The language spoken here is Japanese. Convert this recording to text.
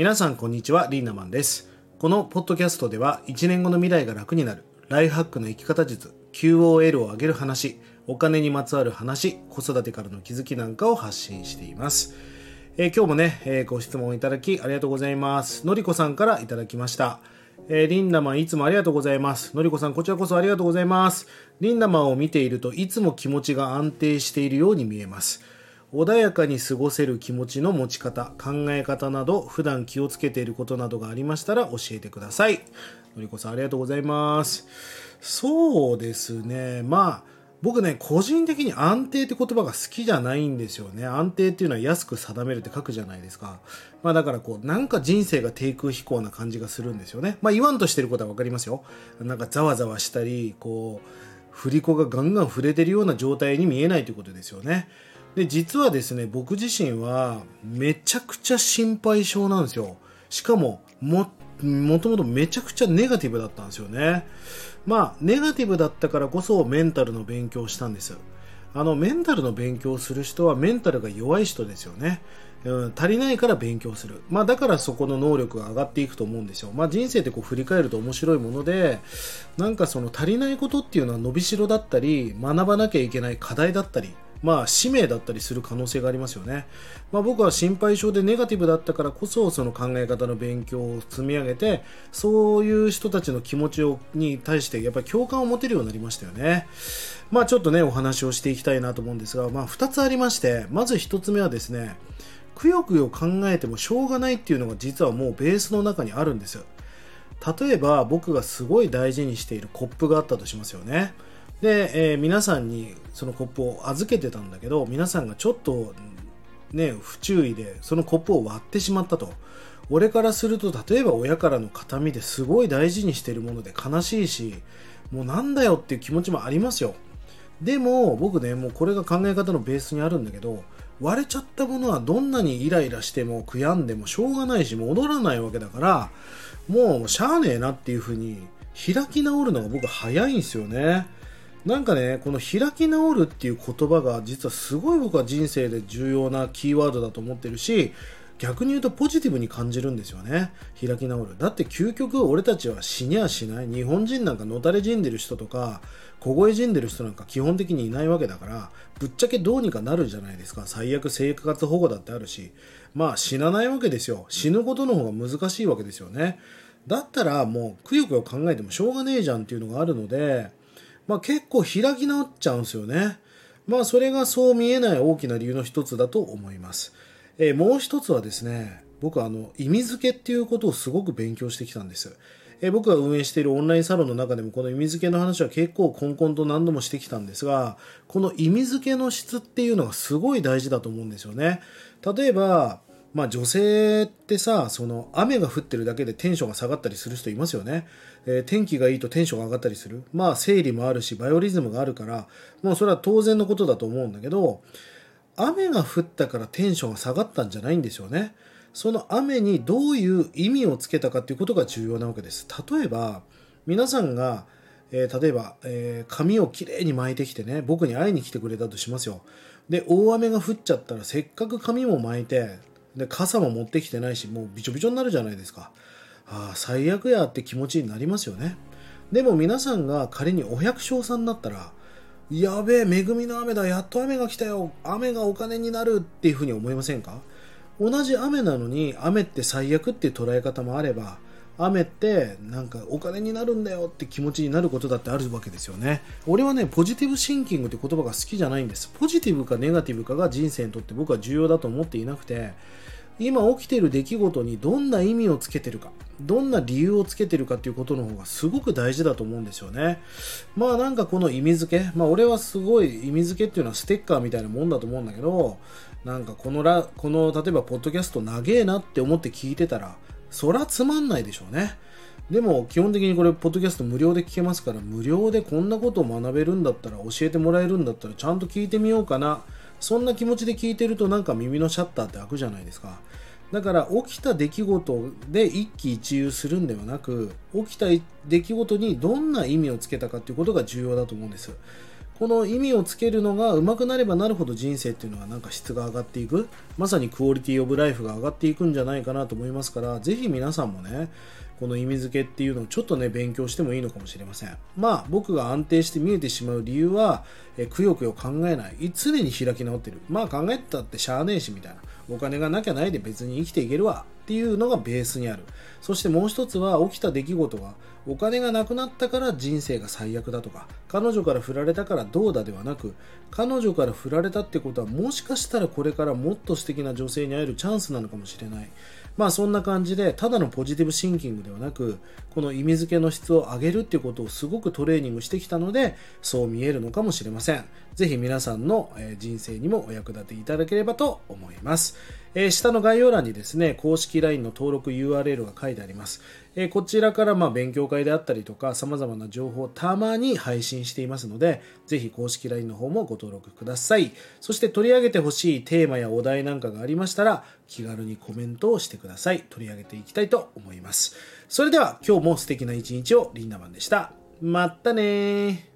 皆さんこんにちはリーナマンですこのポッドキャストでは1年後の未来が楽になるライフハックの生き方術 QOL を上げる話お金にまつわる話子育てからの気づきなんかを発信していますえー、今日もね、えー、ご質問いただきありがとうございますのりこさんからいただきましたえー、リンダマンいつもありがとうございます。のりこさんこちらこそありがとうございます。リンダマンを見ているといつも気持ちが安定しているように見えます。穏やかに過ごせる気持ちの持ち方、考え方など、普段気をつけていることなどがありましたら教えてください。のりこさんありがとうございます。そうですね。まあ、僕ね、個人的に安定って言葉が好きじゃないんですよね。安定っていうのは安く定めるって書くじゃないですか。まあだからこう、なんか人生が低空飛行な感じがするんですよね。まあ言わんとしてることはわかりますよ。なんかざわざわしたり、こう、振り子がガンガン触れてるような状態に見えないということですよね。で実はですね僕自身はめちゃくちゃ心配性なんですよしかもももともとめちゃくちゃネガティブだったんですよねまあネガティブだったからこそメンタルの勉強をしたんですあのメンタルの勉強をする人はメンタルが弱い人ですよねうん、足りないから勉強する。まあだからそこの能力が上がっていくと思うんですよ。まあ人生ってこう振り返ると面白いもので、なんかその足りないことっていうのは伸びしろだったり、学ばなきゃいけない課題だったり、まあ、使命だったりする可能性がありますよね。まあ、僕は心配性でネガティブだったからこそ、その考え方の勉強を積み上げて、そういう人たちの気持ちをに対して、やっぱり共感を持てるようになりましたよね。まあ、ちょっとね、お話をしていきたいなと思うんですが、まあ、2つありまして、まず1つ目はですね、くよくよ考えてもしょうがないっていうのが実はもうベースの中にあるんですよ。例えば、僕がすごい大事にしているコップがあったとしますよね。で、えー、皆さんにそのコップを預けてたんだけど皆さんがちょっとね不注意でそのコップを割ってしまったと。俺からすると例えば親からの形見ですごい大事にしてるもので悲しいしもうなんだよっていう気持ちもありますよ。でも僕ねもうこれが考え方のベースにあるんだけど割れちゃったものはどんなにイライラしても悔やんでもしょうがないし戻らないわけだからもうしゃあねえなっていうふうに開き直るのが僕早いんですよね。なんかね、この開き直るっていう言葉が実はすごい僕は人生で重要なキーワードだと思ってるし、逆に言うとポジティブに感じるんですよね。開き直る。だって究極俺たちは死にはしない。日本人なんかのたれ死んでる人とか、凍え死んでる人なんか基本的にいないわけだから、ぶっちゃけどうにかなるじゃないですか。最悪生活保護だってあるし。まあ死なないわけですよ。死ぬことの方が難しいわけですよね。だったらもうくよくよ考えてもしょうがねえじゃんっていうのがあるので、まあ、結構開き直っちゃうんですよね。まあそれがそう見えない大きな理由の一つだと思います。えー、もう一つはですね、僕はあの意味付けっていうことをすごく勉強してきたんです。え、僕が運営しているオンラインサロンの中でもこの意味付けの話は結構コンコンと何度もしてきたんですが、この意味付けの質っていうのがすごい大事だと思うんですよね。例えば、まあ女性ってさ、その雨が降ってるだけでテンションが下がったりする人いますよね。えー、天気がいいとテンションが上がったりする。まあ生理もあるし、バイオリズムがあるから、もうそれは当然のことだと思うんだけど、雨が降ったからテンションが下がったんじゃないんですよね。その雨にどういう意味をつけたかっていうことが重要なわけです。例えば、皆さんが、えー、例えば、えー、髪をきれいに巻いてきてね、僕に会いに来てくれたとしますよ。で、大雨が降っちゃったら、せっかく髪も巻いて、で傘も持ってきてないしもうびちょびちょになるじゃないですか。ああ最悪やって気持ちになりますよね。でも皆さんが仮にお百姓さんだったらやべえ恵みの雨だやっと雨が来たよ雨がお金になるっていうふうに思いませんか？同じ雨なのに雨って最悪っていう捉え方もあれば雨ってなんかお金になるんだよって気持ちになることだってあるわけですよね。俺はねポジティブシンキングって言葉が好きじゃないんです。ポジティブかネガティブかが人生にとって僕は重要だと思っていなくて今起きてる出来事にどんな意味をつけてるかどんな理由をつけてるかっていうことの方がすごく大事だと思うんですよね。まあなんかこの意味付けまあ俺はすごい意味付けっていうのはステッカーみたいなもんだと思うんだけどなんかこのラこの例えばポッドキャスト長えなって思って聞いてたらそらつまんないでしょうね。でも基本的にこれ、ポッドキャスト無料で聞けますから、無料でこんなことを学べるんだったら、教えてもらえるんだったら、ちゃんと聞いてみようかな。そんな気持ちで聞いてると、なんか耳のシャッターって開くじゃないですか。だから、起きた出来事で一喜一憂するんではなく、起きた出来事にどんな意味をつけたかっていうことが重要だと思うんです。この意味をつけるのが上手くなればなるほど人生っていうのはなんか質が上がっていく。まさにクオリティオブライフが上がっていくんじゃないかなと思いますからぜひ皆さんもねこの意味付けっていうのをちょっとね勉強してもいいのかもしれません。まあ僕が安定して見えてしまう理由はえくよくよ考えない。常に開き直ってる。まあ考えたってしゃあねえしみたいな。お金がなきゃないで別に生きていけるわっていうのがベースにある。そしてもう一つは起きた出来事がお金がなくなったから人生が最悪だとか彼女から振られたからどうだではなく彼女から振られたってことはもしかしたらこれからもっと素敵な女性に会えるチャンスなのかもしれない。まあそんな感じでただのポジティブシンキングではなくこの意味付けの質を上げるっていうことをすごくトレーニングしてきたのでそう見えるのかもしれません。ぜひ皆さんの人生にもお役立ていただければと思います。えー、下の概要欄にですね、公式 LINE の登録 URL が書いてあります。えー、こちらからまあ勉強会であったりとか、様々な情報をたまに配信していますので、ぜひ公式 LINE の方もご登録ください。そして取り上げてほしいテーマやお題なんかがありましたら、気軽にコメントをしてください。取り上げていきたいと思います。それでは今日も素敵な一日をリンダマンでした。まったね。